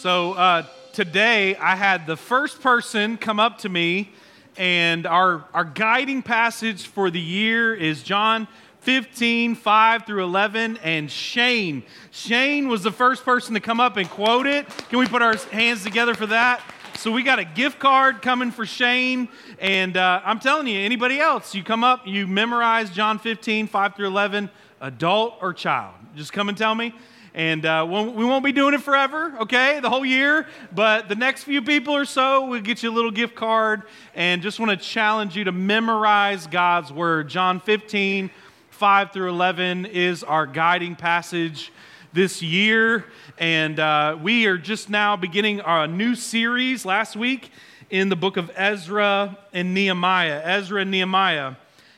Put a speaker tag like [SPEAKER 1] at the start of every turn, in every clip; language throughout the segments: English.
[SPEAKER 1] So uh, today I had the first person come up to me, and our, our guiding passage for the year is John 15, 5 through 11. And Shane, Shane was the first person to come up and quote it. Can we put our hands together for that? So we got a gift card coming for Shane. And uh, I'm telling you, anybody else, you come up, you memorize John 15, 5 through 11, adult or child. Just come and tell me. And uh, we won't be doing it forever, okay, the whole year. But the next few people or so, we'll get you a little gift card. And just want to challenge you to memorize God's word. John 15, 5 through 11 is our guiding passage this year. And uh, we are just now beginning our new series last week in the book of Ezra and Nehemiah. Ezra and Nehemiah.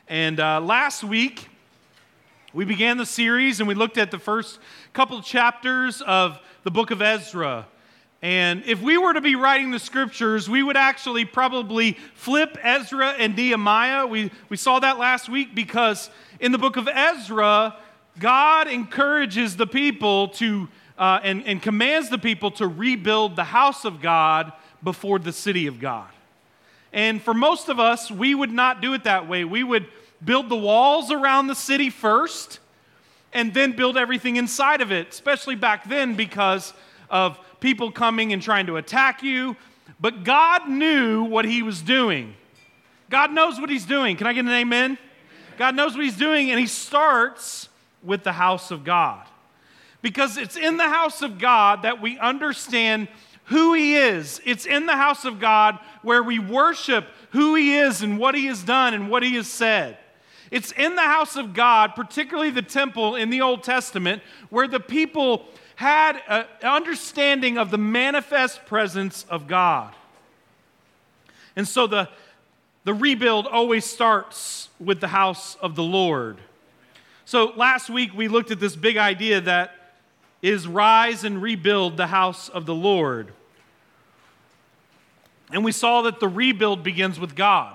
[SPEAKER 1] And uh, last week, we began the series and we looked at the first couple chapters of the book of Ezra. And if we were to be writing the scriptures, we would actually probably flip Ezra and Nehemiah. We, we saw that last week because in the book of Ezra, God encourages the people to, uh, and, and commands the people to rebuild the house of God before the city of God. And for most of us, we would not do it that way. We would build the walls around the city first and then build everything inside of it, especially back then because of people coming and trying to attack you. But God knew what He was doing. God knows what He's doing. Can I get an amen? God knows what He's doing, and He starts with the house of God. Because it's in the house of God that we understand who He is. It's in the house of God where we worship who He is and what He has done and what He has said. It's in the house of God, particularly the temple in the Old Testament, where the people had an understanding of the manifest presence of God. And so the, the rebuild always starts with the house of the Lord. So last week we looked at this big idea that is rise and rebuild the house of the Lord. And we saw that the rebuild begins with God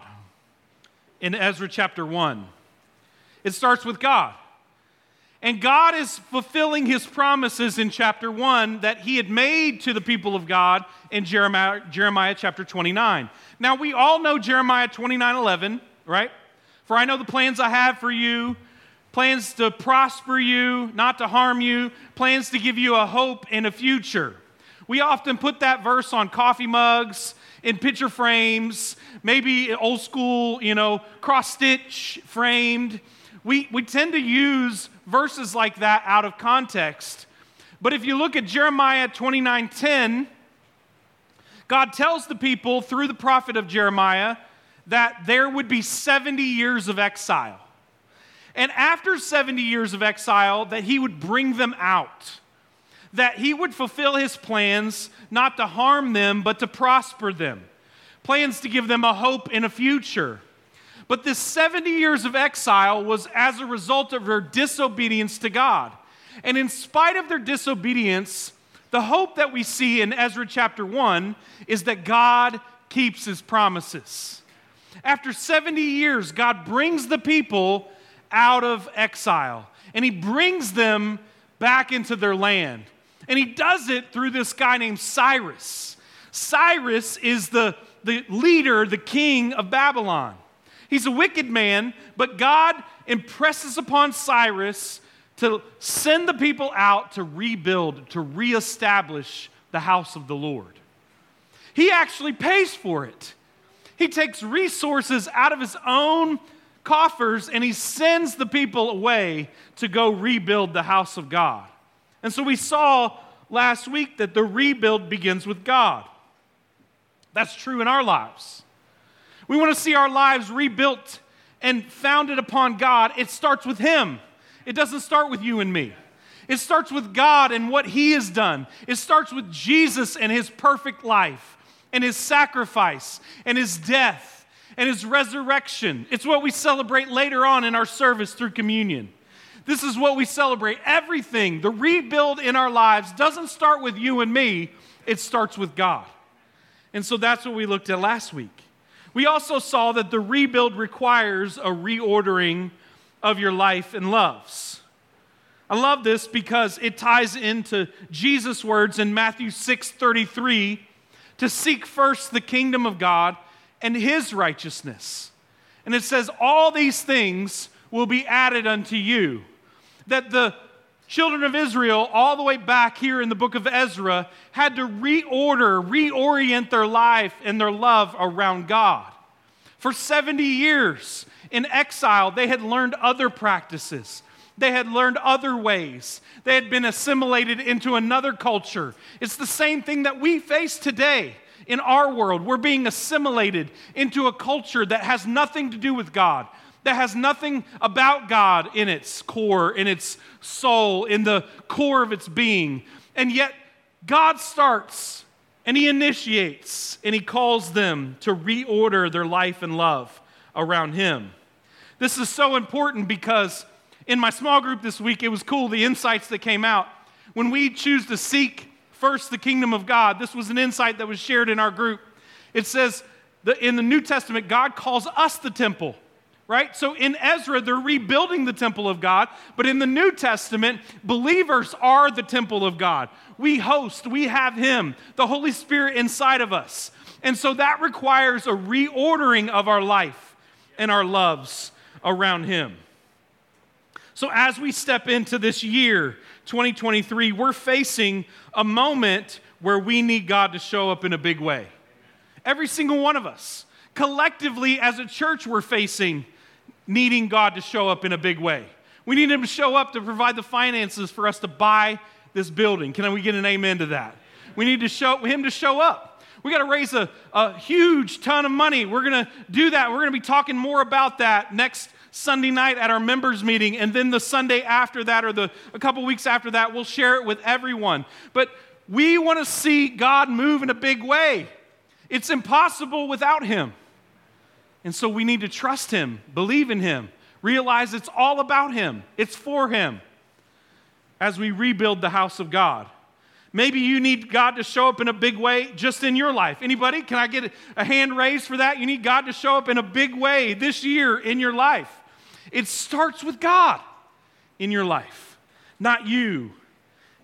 [SPEAKER 1] in Ezra chapter 1. It starts with God. And God is fulfilling his promises in chapter 1 that he had made to the people of God in Jeremiah, Jeremiah chapter 29. Now, we all know Jeremiah 29 11, right? For I know the plans I have for you plans to prosper you, not to harm you, plans to give you a hope and a future. We often put that verse on coffee mugs, in picture frames, maybe old school, you know, cross stitch framed we, we tend to use verses like that out of context. But if you look at Jeremiah 29 10, God tells the people through the prophet of Jeremiah that there would be 70 years of exile. And after 70 years of exile, that he would bring them out. That he would fulfill his plans, not to harm them, but to prosper them. Plans to give them a hope in a future. But this 70 years of exile was as a result of their disobedience to God. And in spite of their disobedience, the hope that we see in Ezra chapter 1 is that God keeps his promises. After 70 years, God brings the people out of exile and he brings them back into their land. And he does it through this guy named Cyrus. Cyrus is the, the leader, the king of Babylon. He's a wicked man, but God impresses upon Cyrus to send the people out to rebuild, to reestablish the house of the Lord. He actually pays for it. He takes resources out of his own coffers and he sends the people away to go rebuild the house of God. And so we saw last week that the rebuild begins with God. That's true in our lives. We want to see our lives rebuilt and founded upon God. It starts with Him, it doesn't start with you and me. It starts with God and what He has done. It starts with Jesus and His perfect life, and His sacrifice, and His death, and His resurrection. It's what we celebrate later on in our service through communion. This is what we celebrate. Everything, the rebuild in our lives, doesn't start with you and me, it starts with God. And so that's what we looked at last week. We also saw that the rebuild requires a reordering of your life and loves. I love this because it ties into Jesus' words in Matthew 6 33 to seek first the kingdom of God and his righteousness. And it says, All these things will be added unto you. That the children of Israel, all the way back here in the book of Ezra, had to reorder, reorient their life and their love around God. For 70 years in exile, they had learned other practices. They had learned other ways. They had been assimilated into another culture. It's the same thing that we face today in our world. We're being assimilated into a culture that has nothing to do with God, that has nothing about God in its core, in its soul, in the core of its being. And yet, God starts and He initiates and He calls them to reorder their life and love around Him. This is so important because in my small group this week, it was cool the insights that came out. When we choose to seek first the kingdom of God, this was an insight that was shared in our group. It says that in the New Testament, God calls us the temple, right? So in Ezra, they're rebuilding the temple of God, but in the New Testament, believers are the temple of God. We host, we have Him, the Holy Spirit inside of us. And so that requires a reordering of our life and our loves around Him. So, as we step into this year, 2023, we're facing a moment where we need God to show up in a big way. Every single one of us. Collectively, as a church, we're facing needing God to show up in a big way. We need Him to show up to provide the finances for us to buy this building. Can we get an amen to that? We need to show Him to show up. We got to raise a, a huge ton of money. We're going to do that. We're going to be talking more about that next Sunday night at our members meeting, and then the Sunday after that, or the a couple weeks after that, we'll share it with everyone. But we want to see God move in a big way. It's impossible without Him. And so we need to trust Him, believe in Him, realize it's all about Him, it's for Him as we rebuild the house of God. Maybe you need God to show up in a big way just in your life. Anybody? Can I get a hand raised for that? You need God to show up in a big way this year in your life. It starts with God in your life, not you.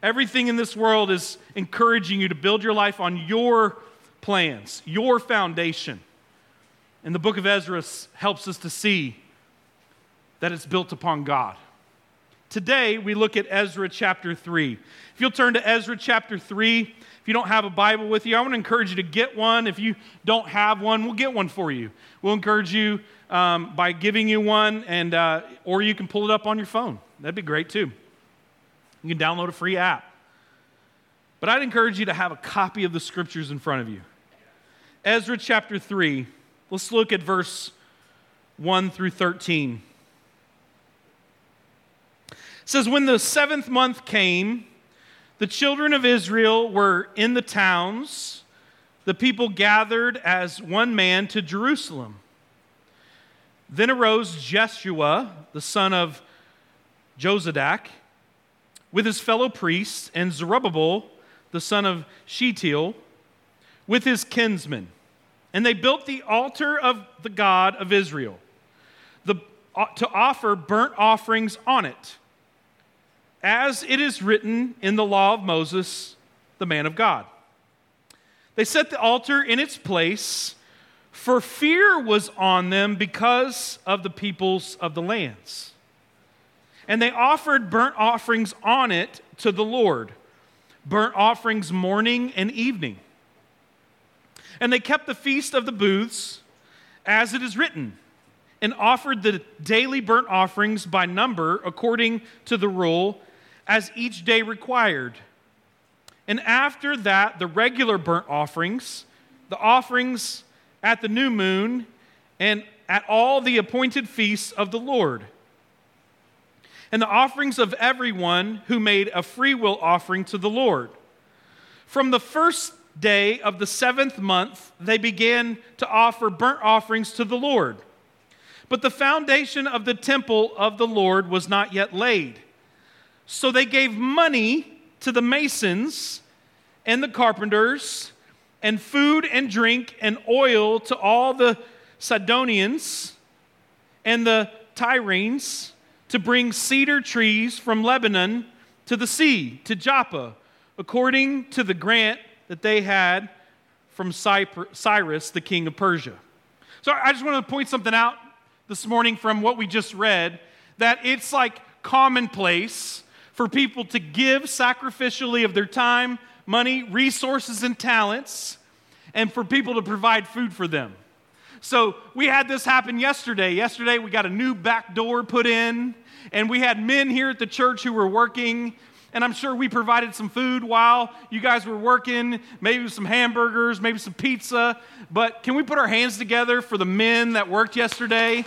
[SPEAKER 1] Everything in this world is encouraging you to build your life on your plans, your foundation. And the book of Ezra helps us to see that it's built upon God. Today, we look at Ezra chapter 3. If you'll turn to Ezra chapter 3, if you don't have a Bible with you, I want to encourage you to get one. If you don't have one, we'll get one for you. We'll encourage you um, by giving you one, and, uh, or you can pull it up on your phone. That'd be great too. You can download a free app. But I'd encourage you to have a copy of the scriptures in front of you. Ezra chapter 3, let's look at verse 1 through 13. It says, When the seventh month came, the children of Israel were in the towns. The people gathered as one man to Jerusalem. Then arose Jeshua, the son of Jozadak, with his fellow priests, and Zerubbabel, the son of Shealtiel, with his kinsmen. And they built the altar of the God of Israel the, uh, to offer burnt offerings on it, as it is written in the law of Moses, the man of God. They set the altar in its place for fear was on them because of the peoples of the lands. And they offered burnt offerings on it to the Lord, burnt offerings morning and evening. And they kept the feast of the booths as it is written, and offered the daily burnt offerings by number according to the rule as each day required. And after that, the regular burnt offerings, the offerings at the new moon, and at all the appointed feasts of the Lord. And the offerings of everyone who made a freewill offering to the Lord. From the first day of the seventh month, they began to offer burnt offerings to the Lord. But the foundation of the temple of the Lord was not yet laid. So they gave money to the masons and the carpenters and food and drink and oil to all the Sidonians and the Tyrians, to bring cedar trees from Lebanon to the sea, to Joppa, according to the grant that they had from Cyrus, the king of Persia. So I just want to point something out this morning from what we just read that it's like commonplace for people to give sacrificially of their time, money, resources, and talents, and for people to provide food for them. So we had this happen yesterday. Yesterday, we got a new back door put in, and we had men here at the church who were working and I'm sure we provided some food while you guys were working, maybe some hamburgers, maybe some pizza. But can we put our hands together for the men that worked yesterday?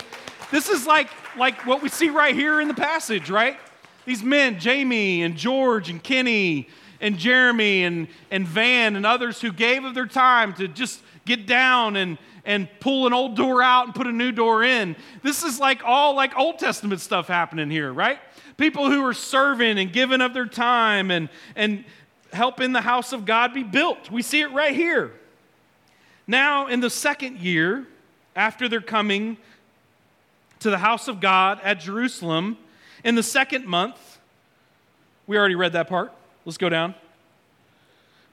[SPEAKER 1] This is like, like what we see right here in the passage, right? These men, Jamie and George and Kenny and Jeremy and, and Van and others who gave of their time to just get down and, and pull an old door out and put a new door in. This is like all like Old Testament stuff happening here, right? people who are serving and giving of their time and, and helping the house of God be built. We see it right here. Now, in the second year, after their coming to the house of God at Jerusalem, in the second month, we already read that part. Let's go down.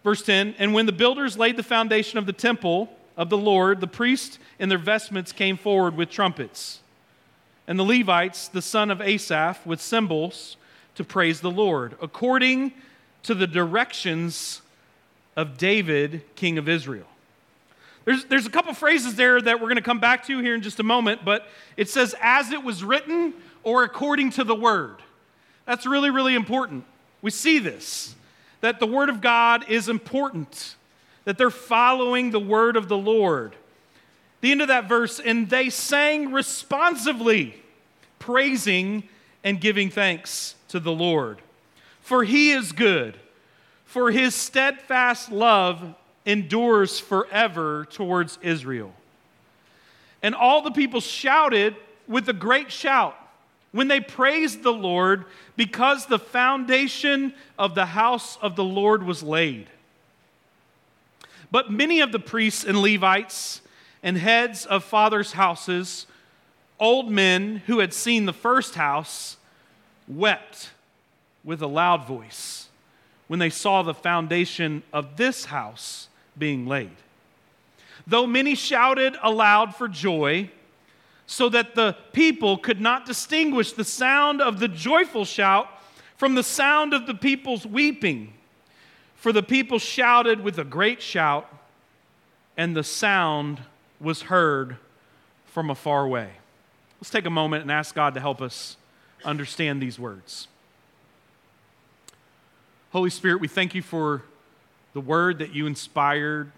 [SPEAKER 1] Verse 10 And when the builders laid the foundation of the temple of the Lord, the priests in their vestments came forward with trumpets and the Levites, the son of Asaph, with cymbals to praise the Lord, according to the directions of David, king of Israel. There's, there's a couple phrases there that we're going to come back to here in just a moment, but it says, as it was written or according to the word. That's really, really important. We see this, that the word of God is important, that they're following the word of the Lord the end of that verse, and they sang responsively, praising and giving thanks to the Lord. For he is good, for his steadfast love endures forever towards Israel. And all the people shouted with a great shout when they praised the Lord because the foundation of the house of the Lord was laid. But many of the priests and Levites, and heads of fathers' houses, old men who had seen the first house, wept with a loud voice when they saw the foundation of this house being laid. Though many shouted aloud for joy, so that the people could not distinguish the sound of the joyful shout from the sound of the people's weeping. For the people shouted with a great shout, and the sound was heard from a far way. Let's take a moment and ask God to help us understand these words. Holy Spirit, we thank you for the word that you inspired.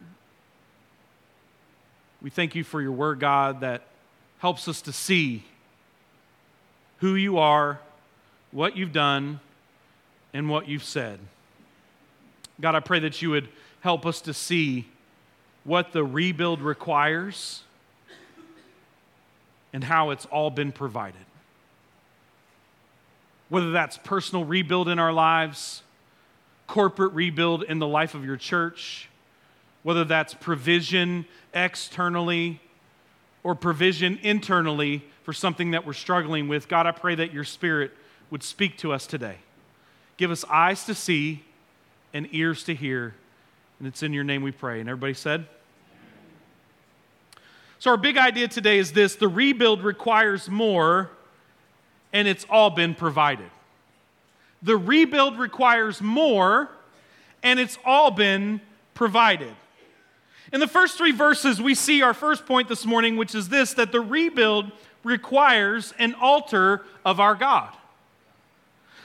[SPEAKER 1] We thank you for your word, God, that helps us to see who you are, what you've done, and what you've said. God, I pray that you would help us to see what the rebuild requires and how it's all been provided. Whether that's personal rebuild in our lives, corporate rebuild in the life of your church, whether that's provision externally or provision internally for something that we're struggling with, God, I pray that your Spirit would speak to us today. Give us eyes to see and ears to hear. And it's in your name we pray. And everybody said, so, our big idea today is this the rebuild requires more, and it's all been provided. The rebuild requires more, and it's all been provided. In the first three verses, we see our first point this morning, which is this that the rebuild requires an altar of our God.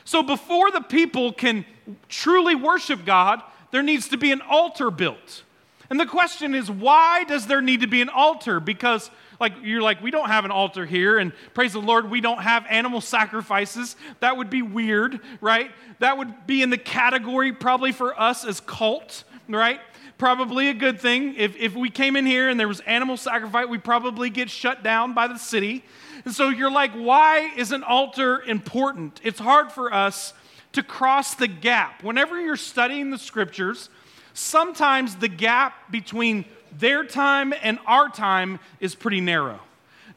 [SPEAKER 1] So, before the people can truly worship God, there needs to be an altar built. And the question is, why does there need to be an altar? Because, like, you're like, we don't have an altar here, and praise the Lord, we don't have animal sacrifices. That would be weird, right? That would be in the category probably for us as cult, right? Probably a good thing. If, if we came in here and there was animal sacrifice, we probably get shut down by the city. And so you're like, why is an altar important? It's hard for us to cross the gap. Whenever you're studying the scriptures, sometimes the gap between their time and our time is pretty narrow.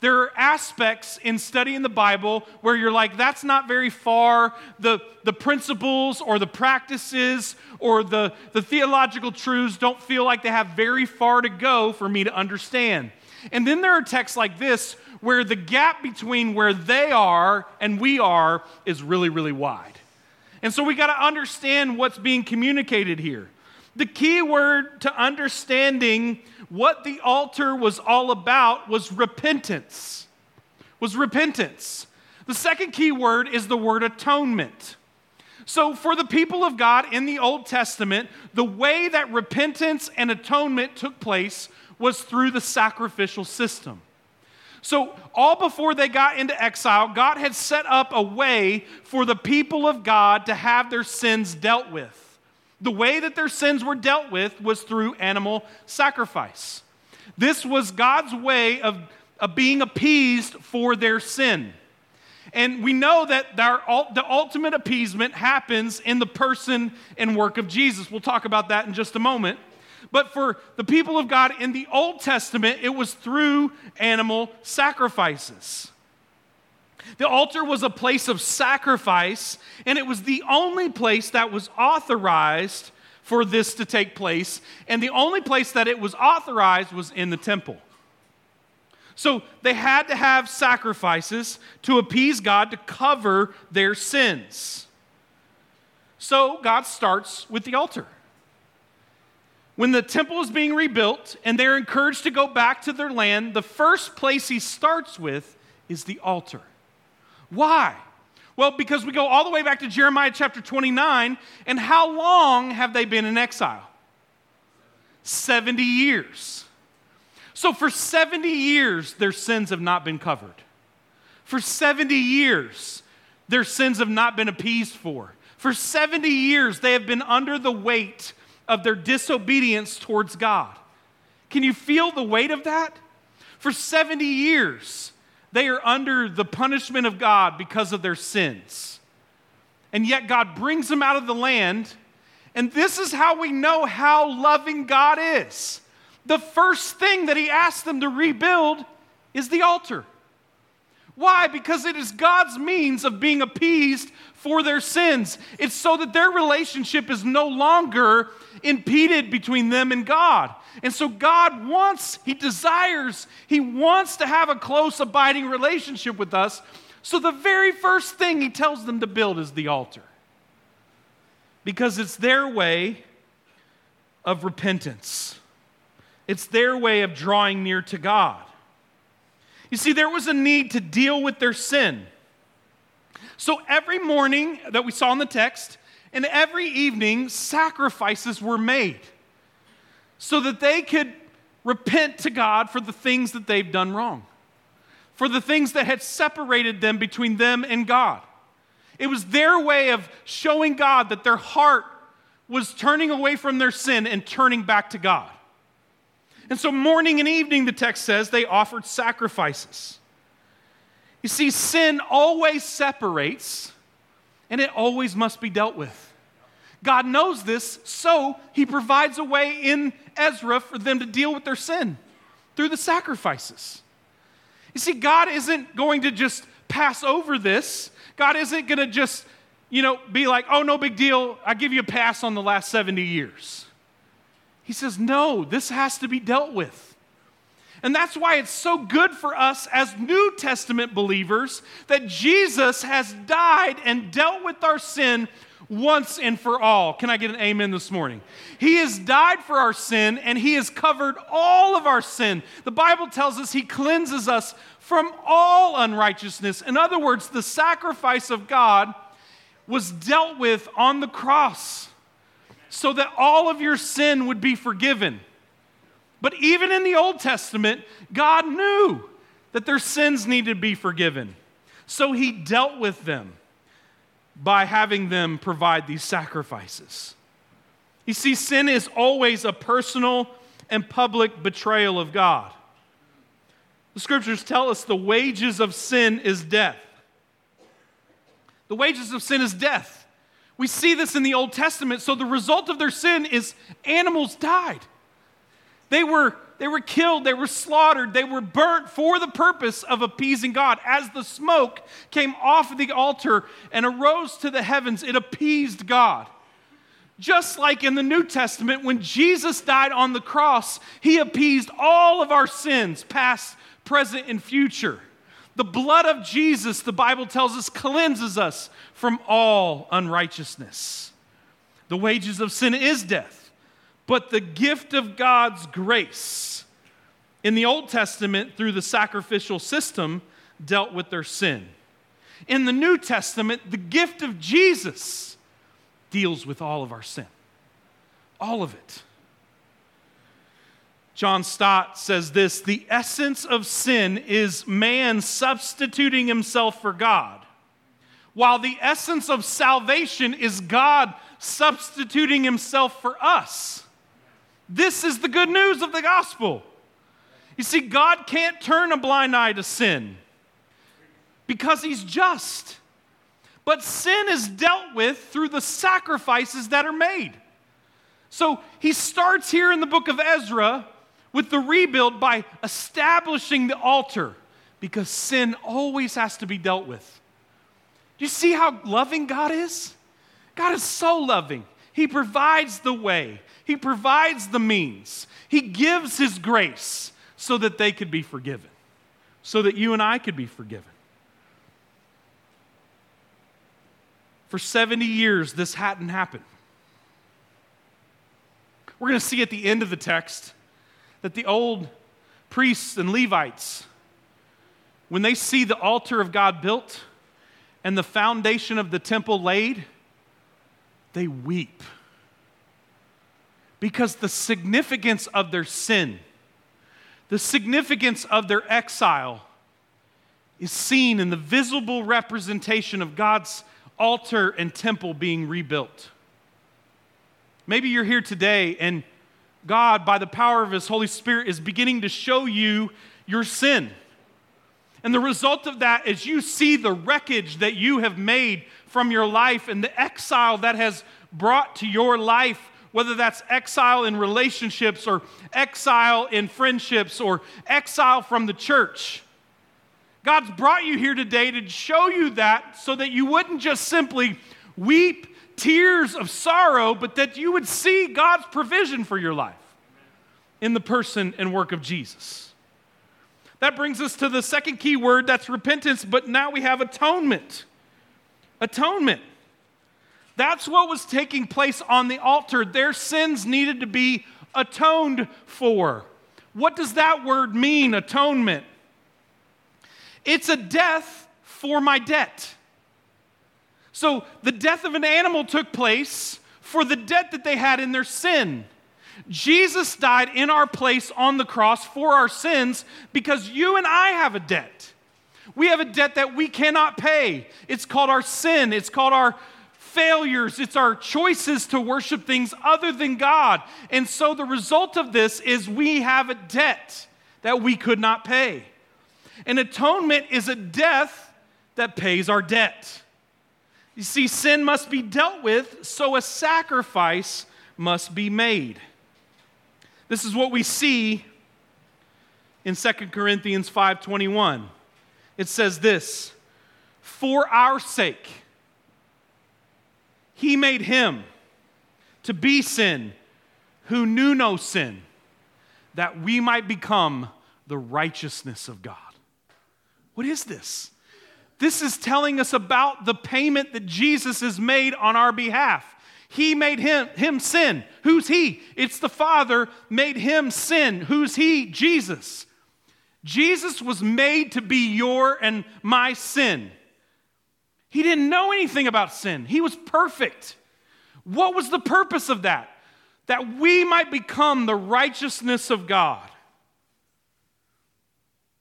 [SPEAKER 1] There are aspects in studying the Bible where you're like, that's not very far. The, the principles or the practices or the, the theological truths don't feel like they have very far to go for me to understand. And then there are texts like this where the gap between where they are and we are is really, really wide. And so we got to understand what's being communicated here. The key word to understanding what the altar was all about was repentance. Was repentance. The second key word is the word atonement. So, for the people of God in the Old Testament, the way that repentance and atonement took place was through the sacrificial system. So, all before they got into exile, God had set up a way for the people of God to have their sins dealt with. The way that their sins were dealt with was through animal sacrifice. This was God's way of, of being appeased for their sin. And we know that the ultimate appeasement happens in the person and work of Jesus. We'll talk about that in just a moment. But for the people of God in the Old Testament, it was through animal sacrifices. The altar was a place of sacrifice, and it was the only place that was authorized for this to take place. And the only place that it was authorized was in the temple. So they had to have sacrifices to appease God to cover their sins. So God starts with the altar. When the temple is being rebuilt and they're encouraged to go back to their land, the first place he starts with is the altar. Why? Well, because we go all the way back to Jeremiah chapter 29, and how long have they been in exile? 70 years. So, for 70 years, their sins have not been covered. For 70 years, their sins have not been appeased for. For 70 years, they have been under the weight of their disobedience towards God. Can you feel the weight of that? For 70 years, they are under the punishment of God because of their sins. And yet God brings them out of the land. And this is how we know how loving God is. The first thing that He asks them to rebuild is the altar. Why? Because it is God's means of being appeased for their sins. It's so that their relationship is no longer impeded between them and God. And so God wants, He desires, He wants to have a close, abiding relationship with us. So the very first thing He tells them to build is the altar. Because it's their way of repentance, it's their way of drawing near to God. You see, there was a need to deal with their sin. So every morning that we saw in the text, and every evening, sacrifices were made so that they could repent to God for the things that they've done wrong, for the things that had separated them between them and God. It was their way of showing God that their heart was turning away from their sin and turning back to God. And so, morning and evening, the text says, they offered sacrifices. You see, sin always separates, and it always must be dealt with. God knows this, so he provides a way in Ezra for them to deal with their sin through the sacrifices. You see, God isn't going to just pass over this. God isn't going to just, you know, be like, oh, no big deal. I give you a pass on the last 70 years. He says, no, this has to be dealt with. And that's why it's so good for us as New Testament believers that Jesus has died and dealt with our sin once and for all. Can I get an amen this morning? He has died for our sin and He has covered all of our sin. The Bible tells us He cleanses us from all unrighteousness. In other words, the sacrifice of God was dealt with on the cross so that all of your sin would be forgiven. But even in the Old Testament, God knew that their sins needed to be forgiven. So he dealt with them by having them provide these sacrifices. You see, sin is always a personal and public betrayal of God. The scriptures tell us the wages of sin is death. The wages of sin is death. We see this in the Old Testament. So the result of their sin is animals died. They were they were killed, they were slaughtered, they were burnt for the purpose of appeasing God. As the smoke came off the altar and arose to the heavens, it appeased God. Just like in the New Testament, when Jesus died on the cross, he appeased all of our sins, past, present, and future. The blood of Jesus, the Bible tells us, cleanses us from all unrighteousness. The wages of sin is death, but the gift of God's grace in the Old Testament through the sacrificial system dealt with their sin. In the New Testament, the gift of Jesus deals with all of our sin. All of it. John Stott says this the essence of sin is man substituting himself for God, while the essence of salvation is God substituting himself for us. This is the good news of the gospel. You see, God can't turn a blind eye to sin because he's just. But sin is dealt with through the sacrifices that are made. So he starts here in the book of Ezra with the rebuild by establishing the altar because sin always has to be dealt with. Do you see how loving God is? God is so loving. He provides the way, He provides the means, He gives His grace so that they could be forgiven, so that you and I could be forgiven. For 70 years, this hadn't happened. We're going to see at the end of the text that the old priests and Levites, when they see the altar of God built and the foundation of the temple laid, they weep. Because the significance of their sin, the significance of their exile, is seen in the visible representation of God's altar and temple being rebuilt. Maybe you're here today and God, by the power of His Holy Spirit, is beginning to show you your sin. And the result of that is you see the wreckage that you have made from your life and the exile that has brought to your life, whether that's exile in relationships or exile in friendships or exile from the church. God's brought you here today to show you that so that you wouldn't just simply weep tears of sorrow, but that you would see God's provision for your life in the person and work of Jesus. That brings us to the second key word that's repentance, but now we have atonement. Atonement. That's what was taking place on the altar. Their sins needed to be atoned for. What does that word mean, atonement? It's a death for my debt. So the death of an animal took place for the debt that they had in their sin. Jesus died in our place on the cross for our sins because you and I have a debt. We have a debt that we cannot pay. It's called our sin, it's called our failures, it's our choices to worship things other than God. And so the result of this is we have a debt that we could not pay. An atonement is a death that pays our debt. You see, sin must be dealt with, so a sacrifice must be made. This is what we see in 2 Corinthians 5:21. It says this, "For our sake he made him to be sin who knew no sin, that we might become the righteousness of God." What is this? This is telling us about the payment that Jesus has made on our behalf. He made him, him sin. Who's he? It's the Father made him sin. Who's he? Jesus. Jesus was made to be your and my sin. He didn't know anything about sin, he was perfect. What was the purpose of that? That we might become the righteousness of God.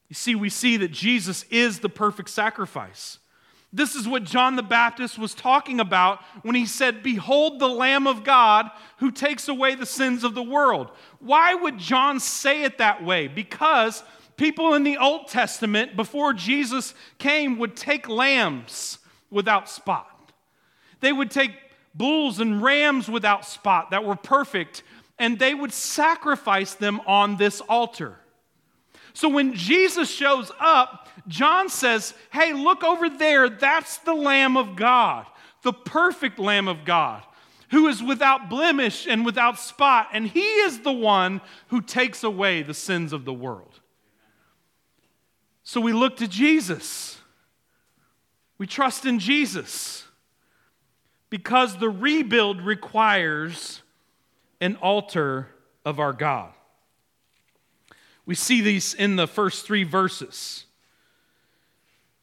[SPEAKER 1] You see, we see that Jesus is the perfect sacrifice. This is what John the Baptist was talking about when he said, Behold the Lamb of God who takes away the sins of the world. Why would John say it that way? Because people in the Old Testament, before Jesus came, would take lambs without spot. They would take bulls and rams without spot that were perfect and they would sacrifice them on this altar. So when Jesus shows up, John says, Hey, look over there. That's the Lamb of God, the perfect Lamb of God, who is without blemish and without spot. And he is the one who takes away the sins of the world. So we look to Jesus. We trust in Jesus because the rebuild requires an altar of our God. We see these in the first three verses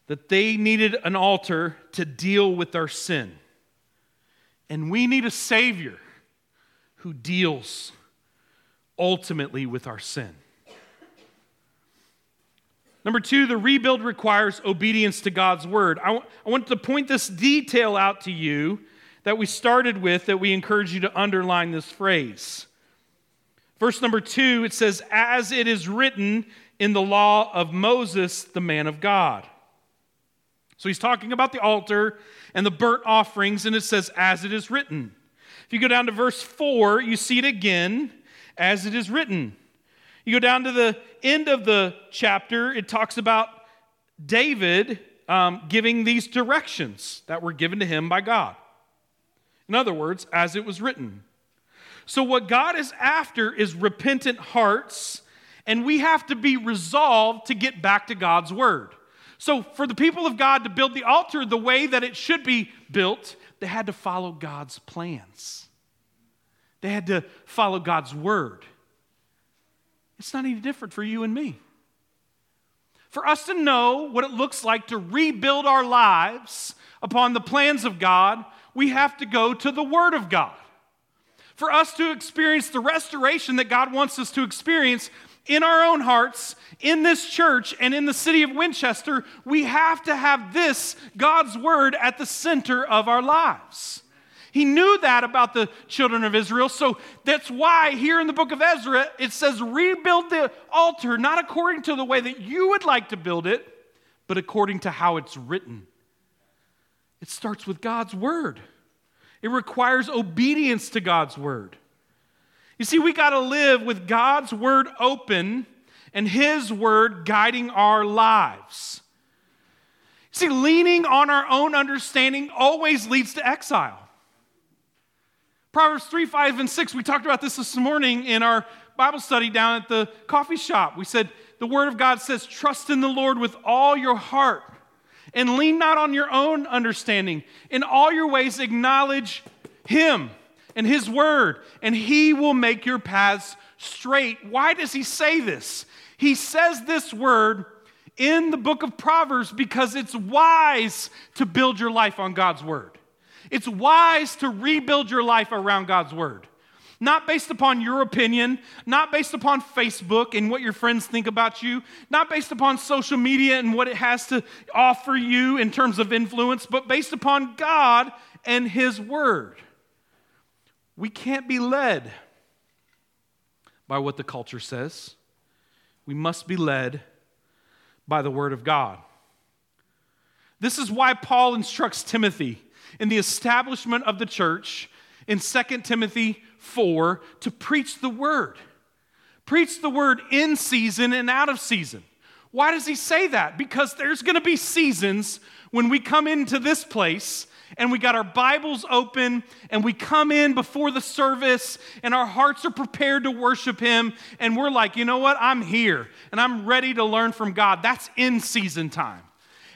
[SPEAKER 1] that they needed an altar to deal with our sin. And we need a Savior who deals ultimately with our sin. Number two, the rebuild requires obedience to God's word. I, w- I want to point this detail out to you that we started with that we encourage you to underline this phrase. Verse number two, it says, As it is written in the law of Moses, the man of God. So he's talking about the altar and the burnt offerings, and it says, As it is written. If you go down to verse four, you see it again, as it is written. You go down to the end of the chapter, it talks about David um, giving these directions that were given to him by God. In other words, as it was written. So, what God is after is repentant hearts, and we have to be resolved to get back to God's word. So, for the people of God to build the altar the way that it should be built, they had to follow God's plans. They had to follow God's word. It's not any different for you and me. For us to know what it looks like to rebuild our lives upon the plans of God, we have to go to the Word of God. For us to experience the restoration that God wants us to experience in our own hearts, in this church, and in the city of Winchester, we have to have this, God's Word, at the center of our lives. He knew that about the children of Israel. So that's why here in the book of Ezra, it says, rebuild the altar, not according to the way that you would like to build it, but according to how it's written. It starts with God's word, it requires obedience to God's word. You see, we got to live with God's word open and His word guiding our lives. See, leaning on our own understanding always leads to exile. Proverbs 3, 5, and 6, we talked about this this morning in our Bible study down at the coffee shop. We said, the Word of God says, Trust in the Lord with all your heart and lean not on your own understanding. In all your ways, acknowledge Him and His Word, and He will make your paths straight. Why does He say this? He says this word in the book of Proverbs because it's wise to build your life on God's Word. It's wise to rebuild your life around God's word. Not based upon your opinion, not based upon Facebook and what your friends think about you, not based upon social media and what it has to offer you in terms of influence, but based upon God and His Word. We can't be led by what the culture says, we must be led by the Word of God. This is why Paul instructs Timothy in the establishment of the church in 2 Timothy 4 to preach the word. Preach the word in season and out of season. Why does he say that? Because there's going to be seasons when we come into this place and we got our Bibles open and we come in before the service and our hearts are prepared to worship Him and we're like, you know what? I'm here and I'm ready to learn from God. That's in season time.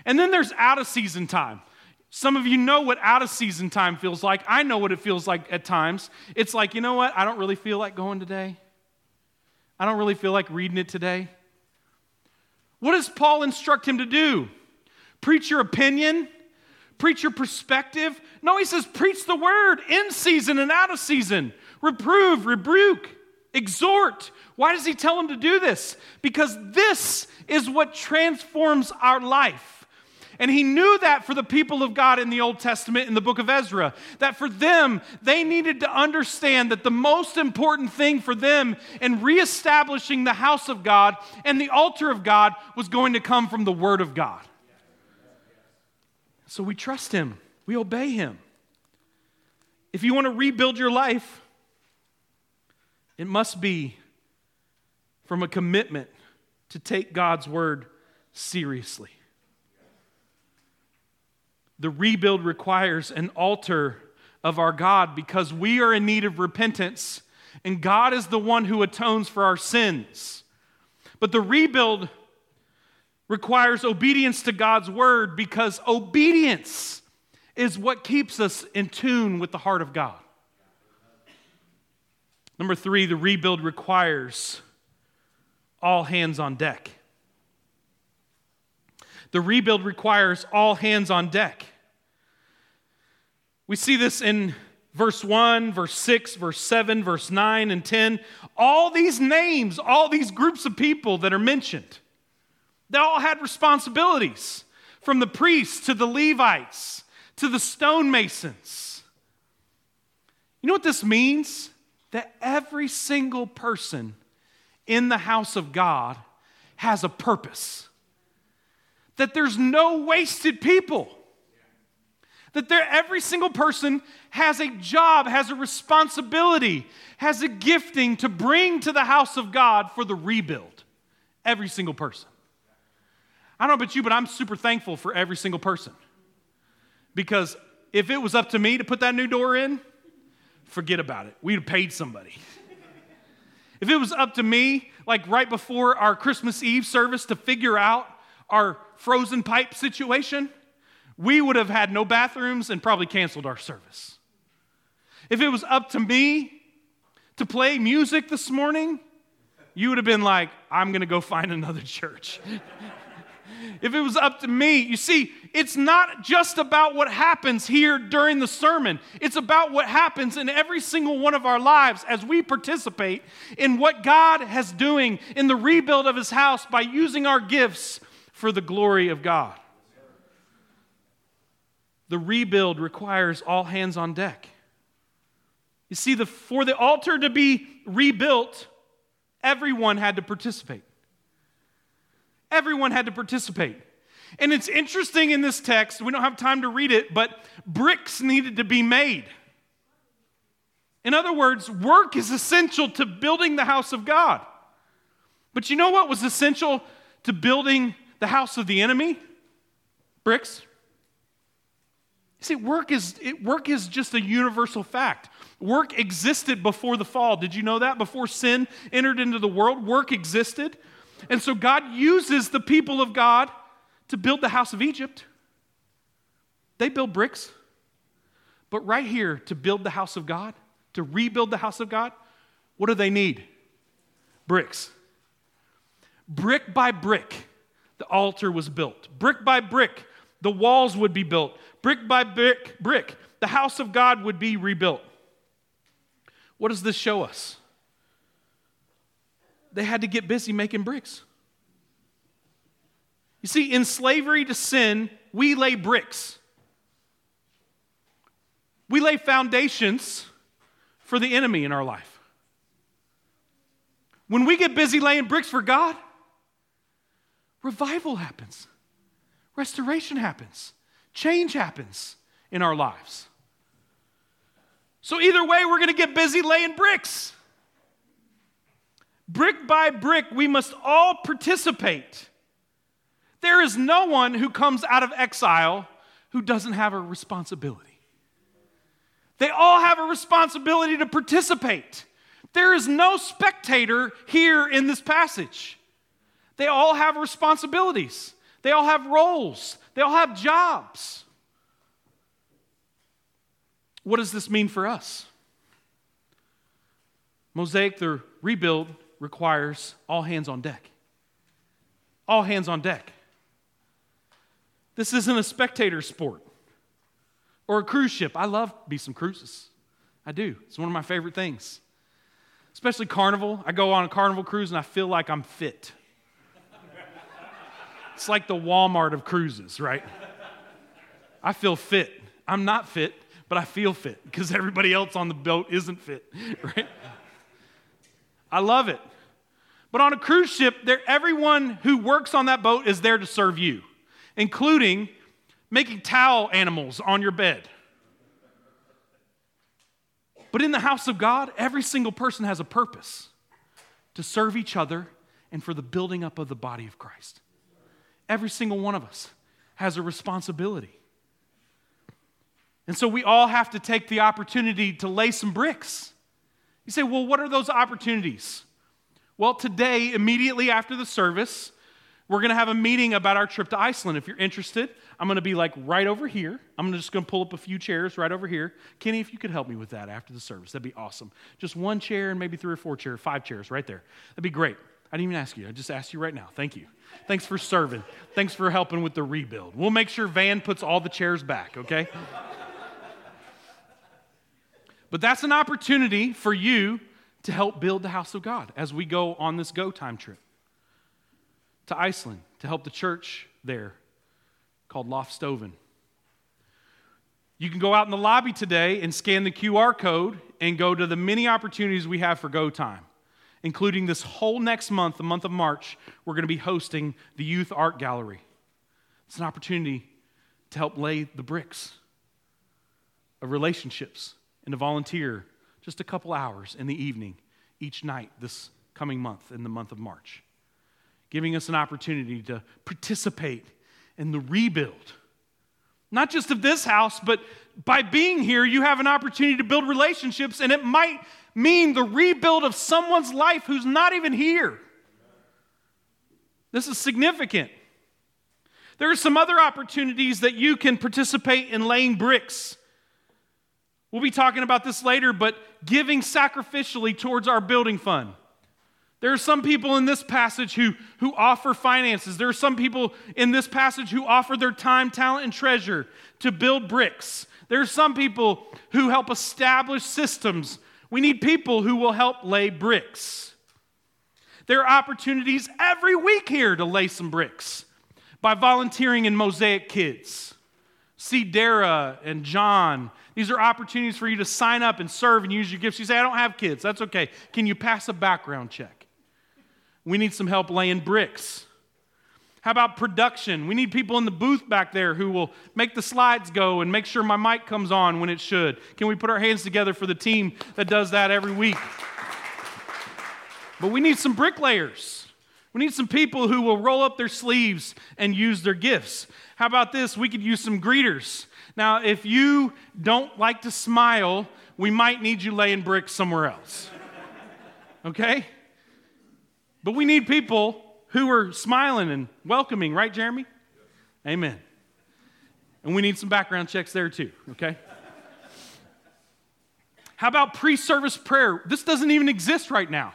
[SPEAKER 1] And then there's out of season time. Some of you know what out of season time feels like. I know what it feels like at times. It's like, you know what? I don't really feel like going today. I don't really feel like reading it today. What does Paul instruct him to do? Preach your opinion? Preach your perspective? No, he says, preach the word in season and out of season. Reprove, rebuke, exhort. Why does he tell him to do this? Because this is what transforms our life. And he knew that for the people of God in the Old Testament in the book of Ezra, that for them, they needed to understand that the most important thing for them in reestablishing the house of God and the altar of God was going to come from the Word of God. So we trust him, we obey him. If you want to rebuild your life, It must be from a commitment to take God's word seriously. The rebuild requires an altar of our God because we are in need of repentance and God is the one who atones for our sins. But the rebuild requires obedience to God's word because obedience is what keeps us in tune with the heart of God. Number three, the rebuild requires all hands on deck. The rebuild requires all hands on deck. We see this in verse 1, verse 6, verse 7, verse 9, and 10. All these names, all these groups of people that are mentioned, they all had responsibilities from the priests to the Levites to the stonemasons. You know what this means? That every single person in the house of God has a purpose. That there's no wasted people. That every single person has a job, has a responsibility, has a gifting to bring to the house of God for the rebuild. Every single person. I don't know about you, but I'm super thankful for every single person. Because if it was up to me to put that new door in, forget about it. We'd have paid somebody. if it was up to me, like right before our Christmas Eve service, to figure out our frozen pipe situation, we would have had no bathrooms and probably canceled our service. If it was up to me to play music this morning, you would have been like, I'm going to go find another church. if it was up to me, you see, it's not just about what happens here during the sermon. It's about what happens in every single one of our lives as we participate in what God has doing in the rebuild of his house by using our gifts for the glory of God. The rebuild requires all hands on deck. You see, the, for the altar to be rebuilt, everyone had to participate. Everyone had to participate. And it's interesting in this text, we don't have time to read it, but bricks needed to be made. In other words, work is essential to building the house of God. But you know what was essential to building the house of the enemy? Bricks. See, work is, it, work is just a universal fact. Work existed before the fall. Did you know that? Before sin entered into the world, work existed. And so God uses the people of God to build the house of Egypt. They build bricks. But right here, to build the house of God, to rebuild the house of God, what do they need? Bricks. Brick by brick, the altar was built. Brick by brick, the walls would be built. Brick by brick, brick, the house of God would be rebuilt. What does this show us? They had to get busy making bricks. You see, in slavery to sin, we lay bricks. We lay foundations for the enemy in our life. When we get busy laying bricks for God, revival happens, restoration happens, change happens in our lives. So, either way, we're going to get busy laying bricks. Brick by brick, we must all participate there is no one who comes out of exile who doesn't have a responsibility. They all have a responsibility to participate. There is no spectator here in this passage. They all have responsibilities, they all have roles, they all have jobs. What does this mean for us? Mosaic, the rebuild, requires all hands on deck. All hands on deck. This isn't a spectator sport or a cruise ship. I love be some cruises. I do. It's one of my favorite things. Especially carnival. I go on a carnival cruise and I feel like I'm fit. It's like the Walmart of cruises, right? I feel fit. I'm not fit, but I feel fit because everybody else on the boat isn't fit, right? I love it. But on a cruise ship, everyone who works on that boat is there to serve you including making towel animals on your bed. But in the house of God, every single person has a purpose to serve each other and for the building up of the body of Christ. Every single one of us has a responsibility. And so we all have to take the opportunity to lay some bricks. You say, well, what are those opportunities? Well, today, immediately after the service, we're going to have a meeting about our trip to Iceland. If you're interested, I'm going to be like right over here. I'm just going to pull up a few chairs right over here. Kenny, if you could help me with that after the service, that'd be awesome. Just one chair and maybe three or four chairs, five chairs right there. That'd be great. I didn't even ask you. I just asked you right now. Thank you. Thanks for serving. Thanks for helping with the rebuild. We'll make sure Van puts all the chairs back, okay? but that's an opportunity for you to help build the house of God as we go on this go time trip to Iceland to help the church there called Loftstoven. You can go out in the lobby today and scan the QR code and go to the many opportunities we have for Go Time, including this whole next month, the month of March, we're going to be hosting the Youth Art Gallery. It's an opportunity to help lay the bricks of relationships and to volunteer just a couple hours in the evening each night this coming month, in the month of March giving us an opportunity to participate in the rebuild. Not just of this house, but by being here, you have an opportunity to build relationships, and it might mean the rebuild of someone's life who's not even here. This is significant. There are some other opportunities that you can participate in laying bricks. We'll be talking about this later, but giving sacrificially towards our building fund. There are some people in this passage who, who offer finances. There are some people in this passage who offer their time, talent, and treasure to build bricks. There are some people who help establish systems. We need people who will help lay bricks. There are opportunities every week here to lay some bricks by volunteering in Mosaic Kids. See Dara and John. These are opportunities for you to sign up and serve and use your gifts. You say, I don't have kids. That's okay. Can you pass a background check? We need some help laying bricks. How about production? We need people in the booth back there who will make the slides go and make sure my mic comes on when it should. Can we put our hands together for the team that does that every week? But we need some bricklayers. We need some people who will roll up their sleeves and use their gifts. How about this? We could use some greeters. Now, if you don't like to smile, we might need you laying bricks somewhere else. Okay? But we need people who are smiling and welcoming, right, Jeremy? Amen. And we need some background checks there too, okay? How about pre service prayer? This doesn't even exist right now.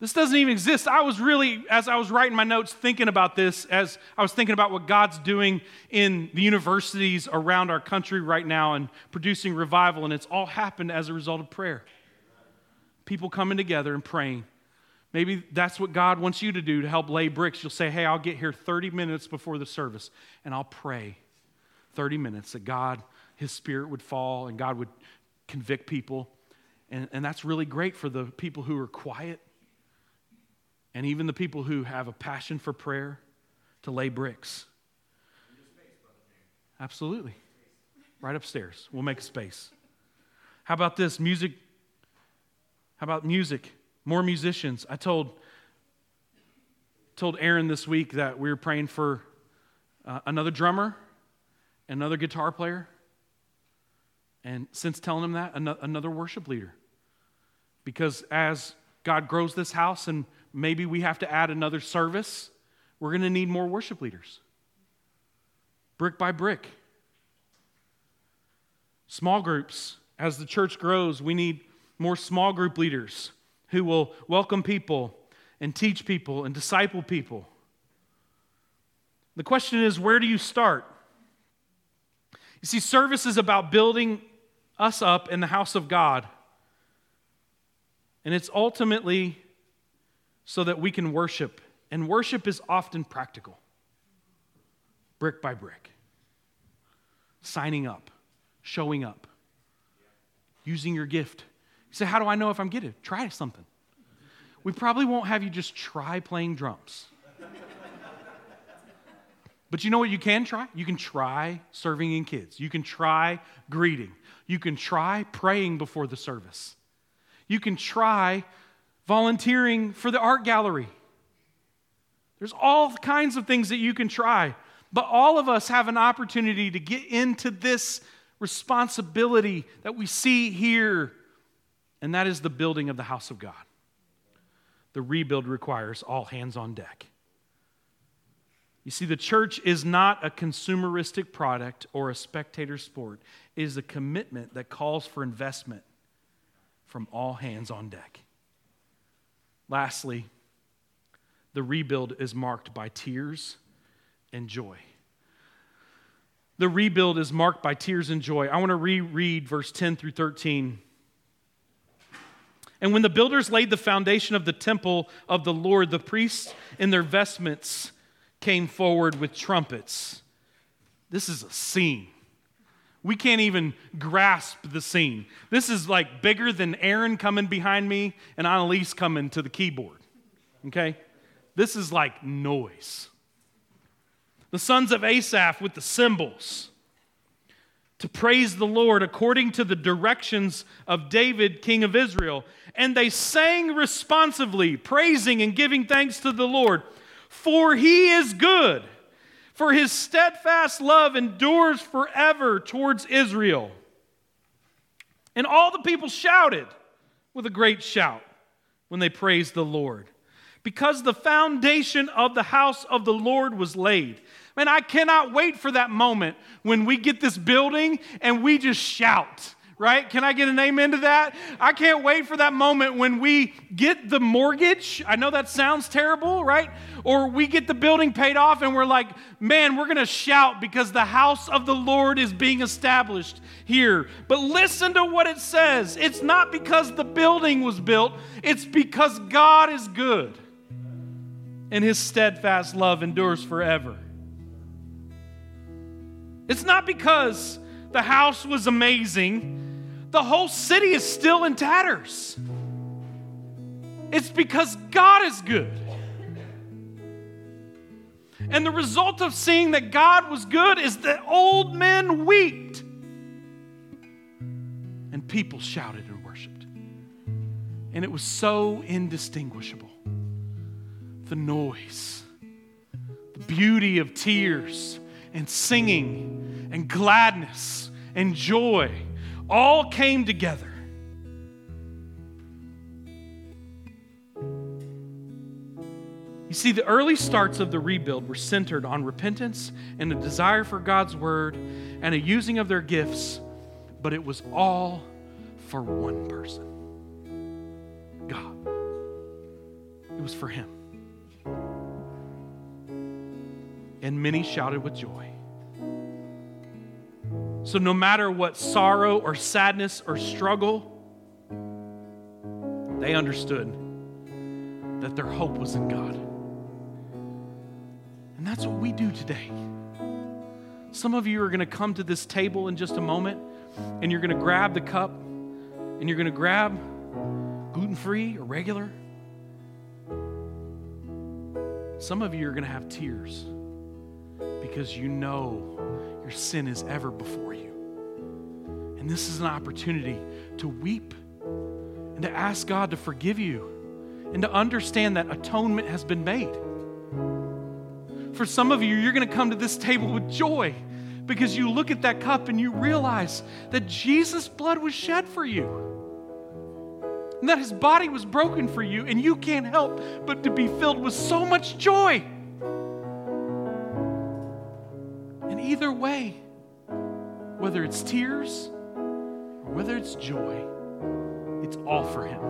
[SPEAKER 1] This doesn't even exist. I was really, as I was writing my notes, thinking about this, as I was thinking about what God's doing in the universities around our country right now and producing revival, and it's all happened as a result of prayer. People coming together and praying Maybe that's what God wants you to do to help lay bricks. You'll say, Hey, I'll get here 30 minutes before the service and I'll pray 30 minutes that God, His Spirit would fall and God would convict people. And, and that's really great for the people who are quiet and even the people who have a passion for prayer to lay bricks. Absolutely. Right upstairs. We'll make a space. How about this? Music. How about music? More musicians. I told, told Aaron this week that we were praying for uh, another drummer, another guitar player, and since telling him that, another worship leader. Because as God grows this house and maybe we have to add another service, we're going to need more worship leaders. Brick by brick. Small groups. As the church grows, we need more small group leaders who will welcome people and teach people and disciple people. The question is where do you start? You see, service is about building us up in the house of God. And it's ultimately so that we can worship. And worship is often practical, brick by brick. Signing up, showing up, using your gift say, How do I know if I'm it? Try something. We probably won't have you just try playing drums. But you know what you can try? You can try serving in kids. You can try greeting. You can try praying before the service. You can try volunteering for the art gallery. There's all kinds of things that you can try. But all of us have an opportunity to get into this responsibility that we see here, and that is the building of the house of God. The rebuild requires all hands on deck. You see, the church is not a consumeristic product or a spectator sport. It is a commitment that calls for investment from all hands on deck. Lastly, the rebuild is marked by tears and joy. The rebuild is marked by tears and joy. I want to reread verse 10 through 13. And when the builders laid the foundation of the temple of the Lord, the priests in their vestments came forward with trumpets. This is a scene. We can't even grasp the scene. This is like bigger than Aaron coming behind me and Annalise coming to the keyboard. Okay? This is like noise. The sons of Asaph with the cymbals to praise the Lord according to the directions of David, king of Israel. And they sang responsively, praising and giving thanks to the Lord for he is good, for his steadfast love endures forever towards Israel. And all the people shouted with a great shout when they praised the Lord, because the foundation of the house of the Lord was laid. Man, I cannot wait for that moment when we get this building and we just shout right? Can I get an amen to that? I can't wait for that moment when we get the mortgage. I know that sounds terrible, right? Or we get the building paid off and we're like, man, we're going to shout because the house of the Lord is being established here. But listen to what it says it's not because the building was built, it's because God is good and his steadfast love endures forever. It's not because the house was amazing the whole city is still in tatters. It's because God is good. And the result of seeing that God was good is that old men wept. And people shouted and worshiped. And it was so indistinguishable. The noise, the beauty of tears and singing and gladness and joy all came together. You see, the early starts of the rebuild were centered on repentance and a desire for God's word and a using of their gifts, but it was all for one person God. It was for Him. And many shouted with joy. So, no matter what sorrow or sadness or struggle, they understood that their hope was in God. And that's what we do today. Some of you are going to come to this table in just a moment, and you're going to grab the cup, and you're going to grab gluten free or regular. Some of you are going to have tears because you know your sin is ever before you. And this is an opportunity to weep and to ask God to forgive you and to understand that atonement has been made. For some of you, you're going to come to this table with joy because you look at that cup and you realize that Jesus' blood was shed for you. And that his body was broken for you, and you can't help but to be filled with so much joy. Either way, whether it's tears or whether it's joy, it's all for Him.